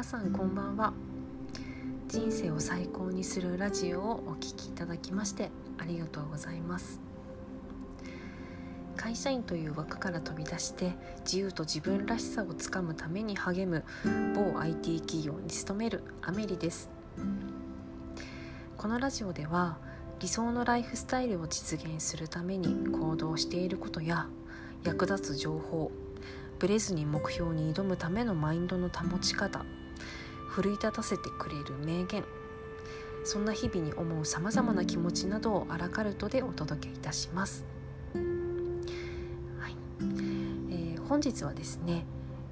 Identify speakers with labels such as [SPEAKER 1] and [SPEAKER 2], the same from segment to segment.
[SPEAKER 1] 皆さんこんばんは。人生を最高にするラジオをお聴きいただきましてありがとうございます。会社員という枠から飛び出して自由と自分らしさをつかむために励む某 IT 企業に勤めるアメリです。このラジオでは理想のライフスタイルを実現するために行動していることや役立つ情報ブレずに目標に挑むためのマインドの保ち方奮い立たせてくれる名言そんな日々に思うさまざまな気持ちなどをアラカルトでお届けいたします。はいえー、本日はですね、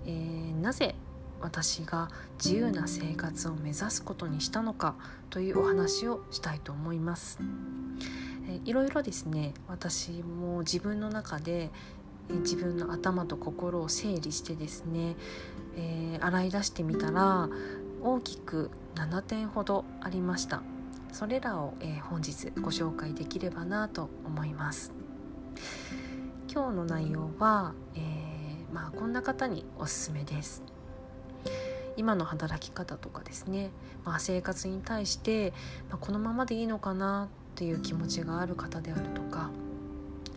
[SPEAKER 1] えー、なぜ私が自由な生活を目指すことにしたのかというお話をしたいと思います。えいろいろですね私も自分の中で自分の頭と心を整理してですね、えー、洗い出してみたら大きく7点ほどありました。それらを、えー、本日ご紹介できればなと思います。今日の内容は、えー、まあ、こんな方におすすめです。今の働き方とかですね、まあ、生活に対して、まあ、このままでいいのかなっていう気持ちがある方であるとか。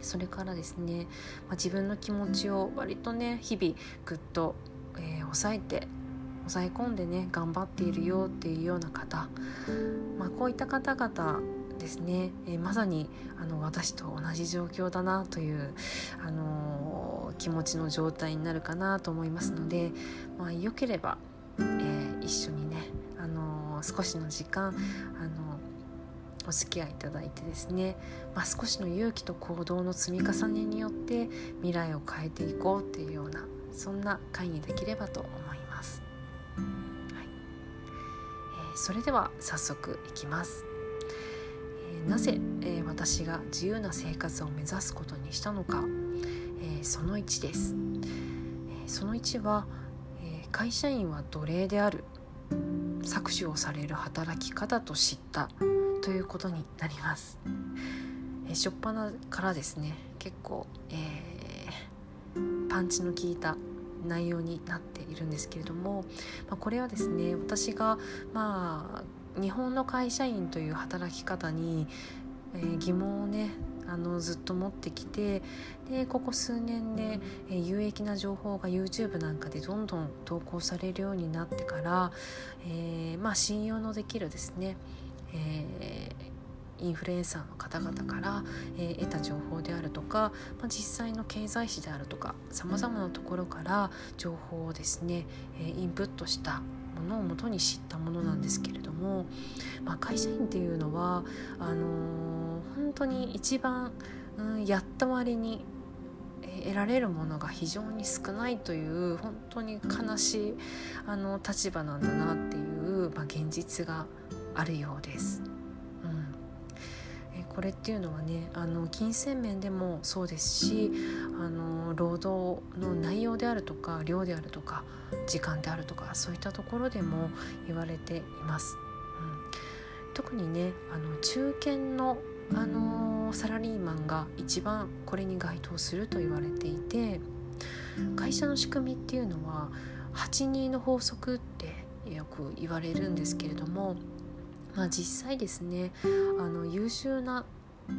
[SPEAKER 1] それからですね、まあ、自分の気持ちを割とね日々ぐっと、えー、抑えて抑え込んでね頑張っているよっていうような方、まあ、こういった方々ですね、えー、まさにあの私と同じ状況だなという、あのー、気持ちの状態になるかなと思いますので、まあ、よければ、えー、一緒にね、あの少しの時間、あのお付き合いいただいてですね、まあ、少しの勇気と行動の積み重ねによって未来を変えていこうっていうようなそんな会にできればと思います。はいえー、それでは早速いきます。えー、なぜ、えー、私が自由な生活を目指すことにしたのか、えその1です。えその1は、え会社員は奴隷である搾取をされる働き方と知ったということになります。え初っ端からですね結構、えー、パンチの効いた内容になっているんですけれども、まあ、これはですね私がまあ日本の会社員という働き方に、えー、疑問をねあのずっと持ってきてでここ数年で、え、有益な情報が YouTube なんかでどんどん投稿されるようになってから、えー、まあ、信用のできるですねえー、インフルエンサーの方々から、えー、得た情報であるとか、まあ、実際の経済誌であるとかさまざまなところから情報をですね、えー、インプットしたものをもとに知ったものなんですけれども、まあ、会社員っていうのはあのー、本当に一番、うん、やった割に得られるものが非常に少ないという本当に悲しいあの立場なんだなっていう、まあ、現実があるようです。これっていうのはねあの金銭面でもそうですしあの労働の内容であるとか量であるとか時間であるとかそういったところでも言われています。うん、特にねあの中堅のあのサラリーマンが一番これに該当すると言われていて会社の仕組みっていうのは82の法則ってよく言われるんですけれどもまあ、実際ですねあの優秀な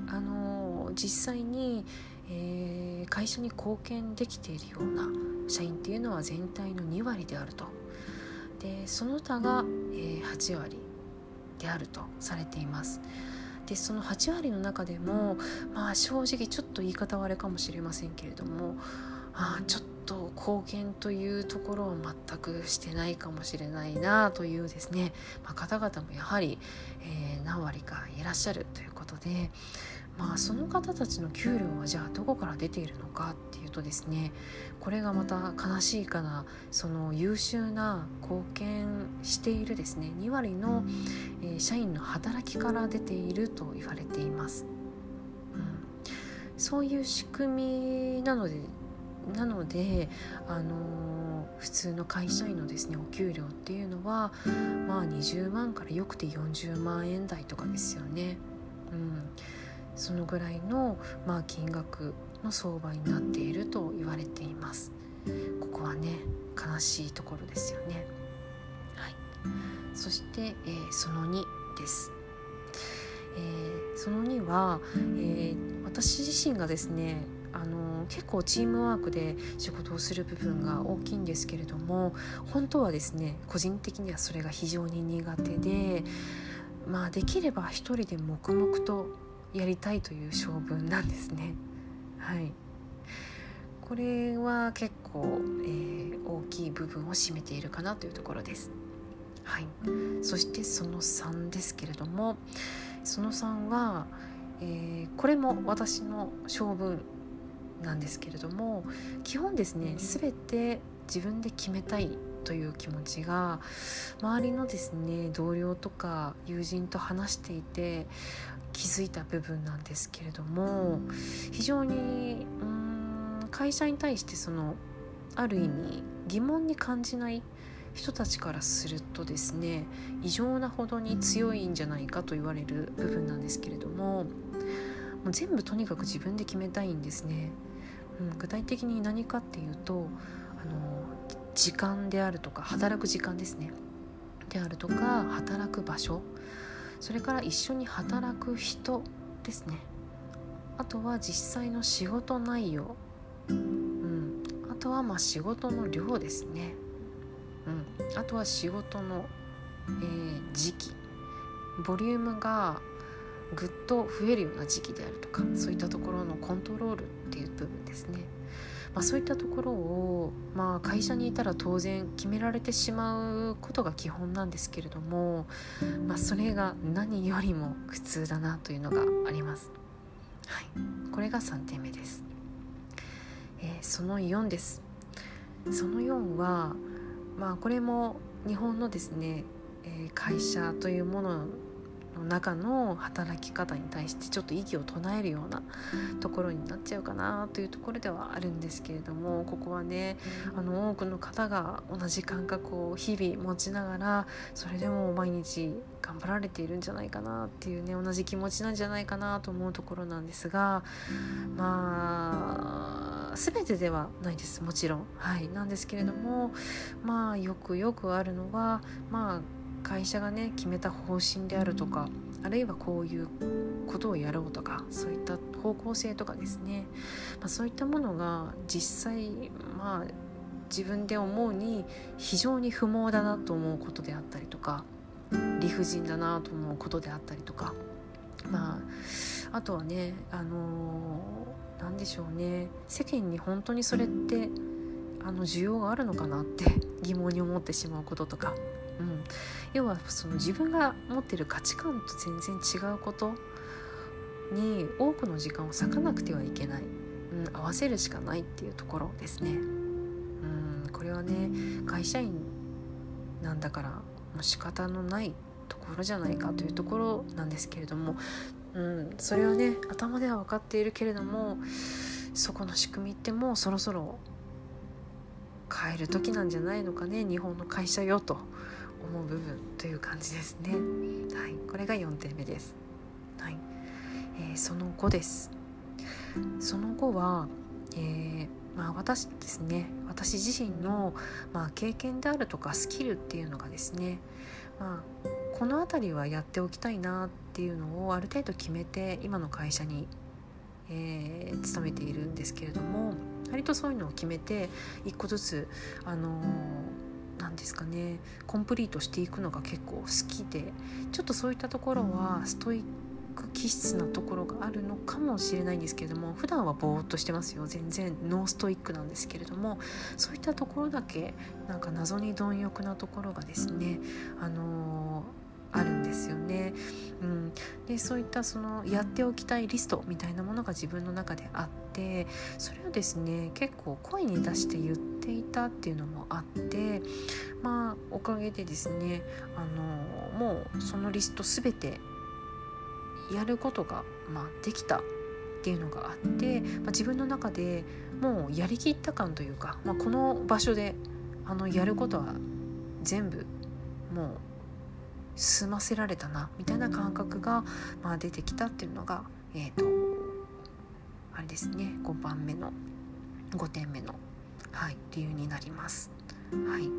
[SPEAKER 1] あの実際に、えー、会社に貢献できているような社員っていうのは全体の2割であるとでその他が、えー、8割であるとされています。でその8割の中でも、まあ、正直ちょっと言い方はあれかもしれませんけれどもあちょっと貢献というところを全くしてないかもしれないなというですね、まあ、方々もやはり、えー、何割かいらっしゃるということで、まあ、その方たちの給料はじゃあどこから出ているのかっていうとですねこれがまた悲しいかな。その優秀な貢献しているですね2割の、えー、社員の働きから出ていると言われています。そういう仕組みなのでなので、あの普通の会社員のですねお給料っていうのはまあ20万からよくて40万円台とかですよね。うん、そのぐらいの、まあ、金額の相場になっていると言われています。ここはね悲しいところですよね。はいそして、えー、その2です、えー、その2は、えー、私自身がですねあの結構チームワークで仕事をする部分が大きいんですけれども本当はですね個人的にはそれが非常に苦手でまあできれば一人で黙々とやりたいという性分なんですね。はいこれは結構、えー、大きい部分を占めているかなというところです。はい、そしてその3ですけれどもその3は、えー、これも私の性分なんですけれども基本ですね全て自分で決めたいという気持ちが周りのですね同僚とか友人と話していて気づいた部分なんですけれども非常にうん会社に対してそのある意味疑問に感じない人たちからするとですね異常なほどに強いんじゃないかと言われる部分なんですけれどももう全部とにかく自分で決めたいんですね。うん、具体的に何かっていうとあの時間であるとか働く時間ですね。であるとか働く場所。それから一緒に働く人ですね。あとは実際の仕事内容、うん、あとはまあ仕事の量ですね、うん、あとは仕事の、えー、時期。ボリュームがぐっと増えるような時期であるとかそういったところのコントロールっていう部分ですね、まあ、そういったところを、まあ、会社にいたら当然決められてしまうことが基本なんですけれども、まあ、それが何よりも苦痛だなというのがあります。はい、これが3点目です。えー、その4です。その4は、まあ、これも日本のですね、えー、会社というものの中の働き方に対してちょっと異議を唱えるようなところになっちゃうかなというところではあるんですけれどもここはねあの多くの方が同じ感覚を日々持ちながらそれでも毎日頑張られているんじゃないかなっていうね同じ気持ちなんじゃないかなと思うところなんですがまあ全てではないですもちろん。はい。なんですけれどもまあよくよくあるのはまあ会社がね決めた方針であるとかあるいはこういうことをやろうとかそういった方向性とかですね、まあ、そういったものが実際まあ自分で思うに非常に不毛だなと思うことであったりとか理不尽だなと思うことであったりとかまああとはねあの何、ー、でしょうね。世間に本当にそれってあの需要があるのかなって疑問に思ってしまうこととかうん、要はその自分が持ってる価値観と全然違うことに多くの時間を割かなくてはいけない、うん、合わせるしかないっていうところですね。うん、これはね会社員なんだからもう仕方のないところじゃないかというところなんですけれども、うん、それはね頭では分かっているけれどもそこの仕組みってもうそろそろ変える時なんじゃないのかね日本の会社よと。思う部分という感じですね。はい、これが4点目です。はい、えー、その後です。その後は、えー、まあ、私ですね私自身の、まあ、経験であるとかスキルっていうのがですね、まあ、この辺りはやっておきたいなっていうのをある程度決めて今の会社に、えー、勤めているんですけれども割とそういうのを決めて一個ずつあのー何ですかね。コンプリートしていくのが結構好きでちょっとそういったところはストイック気質なところがあるのかもしれないんですけれども普段はぼーっとしてますよ。全然ノーストイックなんですけれどもそういったところだけなんか謎に貪欲なところがですねあのーあるんですよね。うん、でそういったそのやっておきたいリストみたいなものが自分の中であってそれをですね結構声に出して言っていたっていうのもあってまあおかげでですねあのもうそのリスト全てやることが、まあ、できたっていうのがあって、まあ、自分の中でもうやりきった感というか、まあ、この場所であのやることは全部もう済ませられたなみたいな感覚が、まあ、出てきたっていうのがえっ、ー、とあれですね5番目の5点目の、はい、理由になります。はい、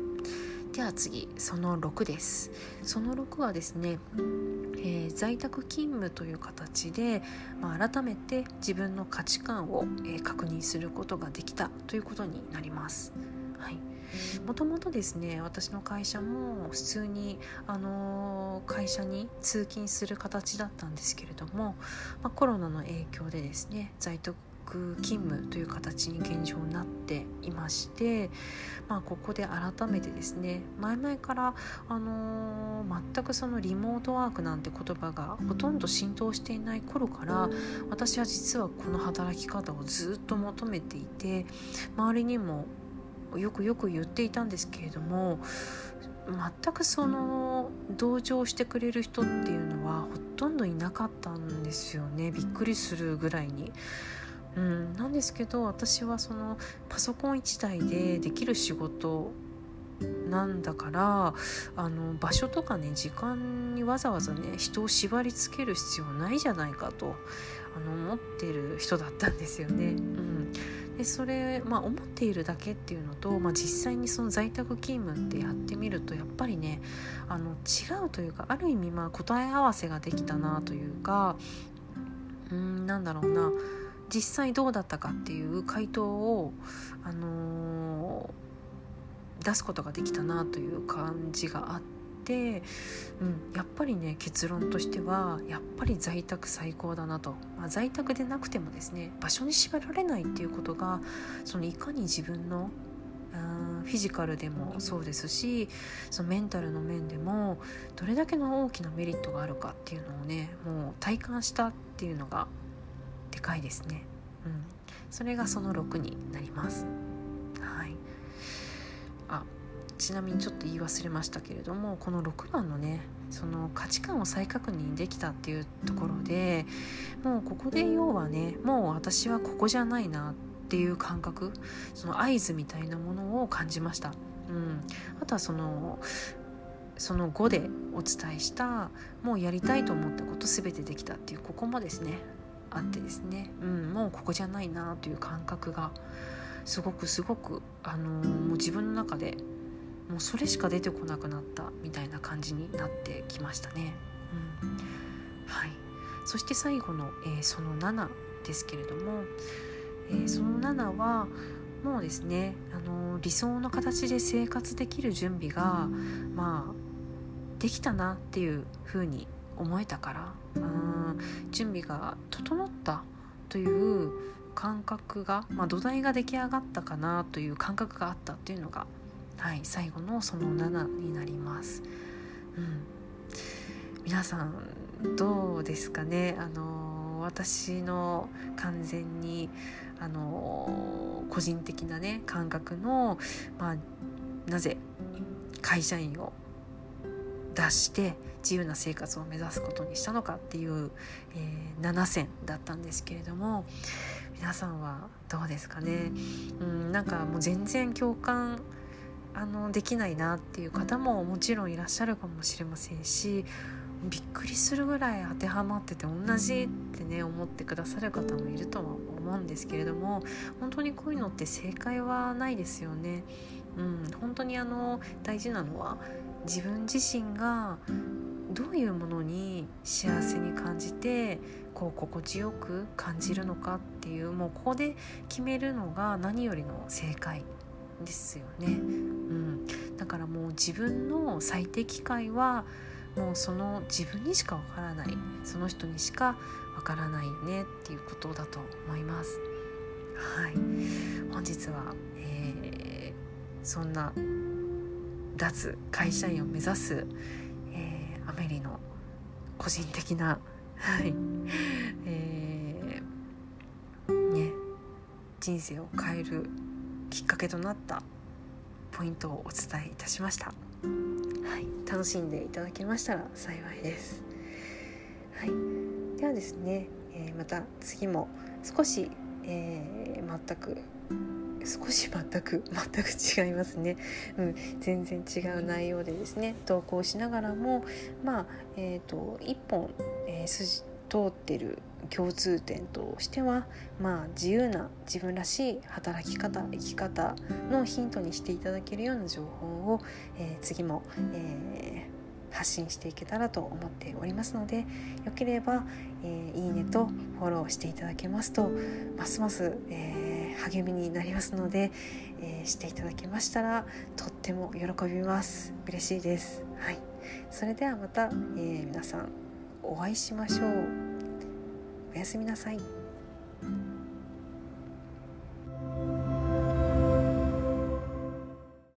[SPEAKER 1] では次その6ですその6はですね、えー、在宅勤務という形で、まあ、改めて自分の価値観を、えー、確認することができたということになります。はいもともとですね私の会社も普通に、あの、会社に通勤する形だったんですけれども、まあ、コロナの影響でですね在宅勤務という形に現状になっていまして、まあ、ここで改めてですね前々から、あの、全くそのリモートワークなんて言葉がほとんど浸透していない頃から私は実はこの働き方をずっと求めていて周りにもよくよく言っていたんですけれども全くその同情してくれる人っていうのはほとんどいなかったんですよねびっくりするぐらいに。うん、なんですけど私はそのパソコン1台でできる仕事なんだからあの場所とかね時間にわざわざね人を縛りつける必要ないじゃないかとあの思ってる人だったんですよね。うんでそれ、まあ、思っているだけっていうのと、まあ、実際にその在宅勤務ってやってみるとやっぱりねあの違うというかある意味まあ答え合わせができたなというかうんなんだろうな実際どうだったかっていう回答を、あのー、出すことができたなという感じがあって、うん、やっぱりね結論としてはやっぱり在宅最高だなと、まあ、在宅でなくてもですね場所に縛られないっていうことがそのいかに自分のフィジカルでもそうですしそのメンタルの面でもどれだけの大きなメリットがあるかっていうのをねもう体感したっていうのがでかいですね、うん、それがその6になります。はい。ちなみにちょっと言い忘れましたけれどもこの6番のねその価値観を再確認できたっていうところでもうここで要はねもう私はここじゃないなっていう感覚その合図みたいなものを感じました。うん、あとはそのその5でお伝えしたもうやりたいと思ったこと全てできたっていうここもですねあってですね、うん、もうここじゃないなという感覚がすごくすごく、あのー、もう自分の中でもうそれしか出てこなくなったみたいな感じになってきましたね。うんはい、そして最後の、えー、その7ですけれども、えー、その7はもうですね、あのー、理想の形で生活できる準備がまあできたなっていうふうに思えたからうん準備が整ったという感覚が、まあ、土台が出来上がったかなという感覚があったっていうのが、はい、最後のその7になります。うん、皆さんどうですかね？あの私の完全にあの個人的なね感覚の、まあ、なぜ会社員を出して自由な生活を目指すことにしたのかっていう、えー、7選だったんですけれども皆さんはどうですかね？うんなんかもう全然共感あのできないなっていう方ももちろんいらっしゃるかもしれませんしびっくりするぐらい当てはまってて同じってね思ってくださる方もいるとは思うんですけれども本当にこういうのって正解はないですよね。うん、本当にあの大事なのは自分自身がどういうものに幸せに感じてこう心地よく感じるのかっていうもうここで決めるのが何よりの正解ですよね。うん、だからもう自分の最適解はもうその自分にしかわからないその人にしかわからないよねっていうことだと思います。はい、本日は、えー、そんな脱会社員を目指す、えー、アメリの個人的な、はいえーね、人生を変えるきっかけとなったポイントをお伝えいたしました。はい、楽しんでいただけましたら幸いです。はい、ではですね、えー、また次も少し、えー、全く少し全く 全く違いますね、うん、全然違う内容でですね投稿しながらもまあえっ、ー、と1本、えー、通ってる共通点としては、まあ、自由な自分らしい働き方生き方のヒントにしていただけるような情報を、えー、次も、えー、発信していけたらと思っておりますのでよければ、えー、いいねとフォローしていただけますとますます、えー、励みになりますので、えー、していただけましたらとっても喜びます嬉しいです。はい、それではまた、えー、皆さんお会いしましょう。おやすみなさい。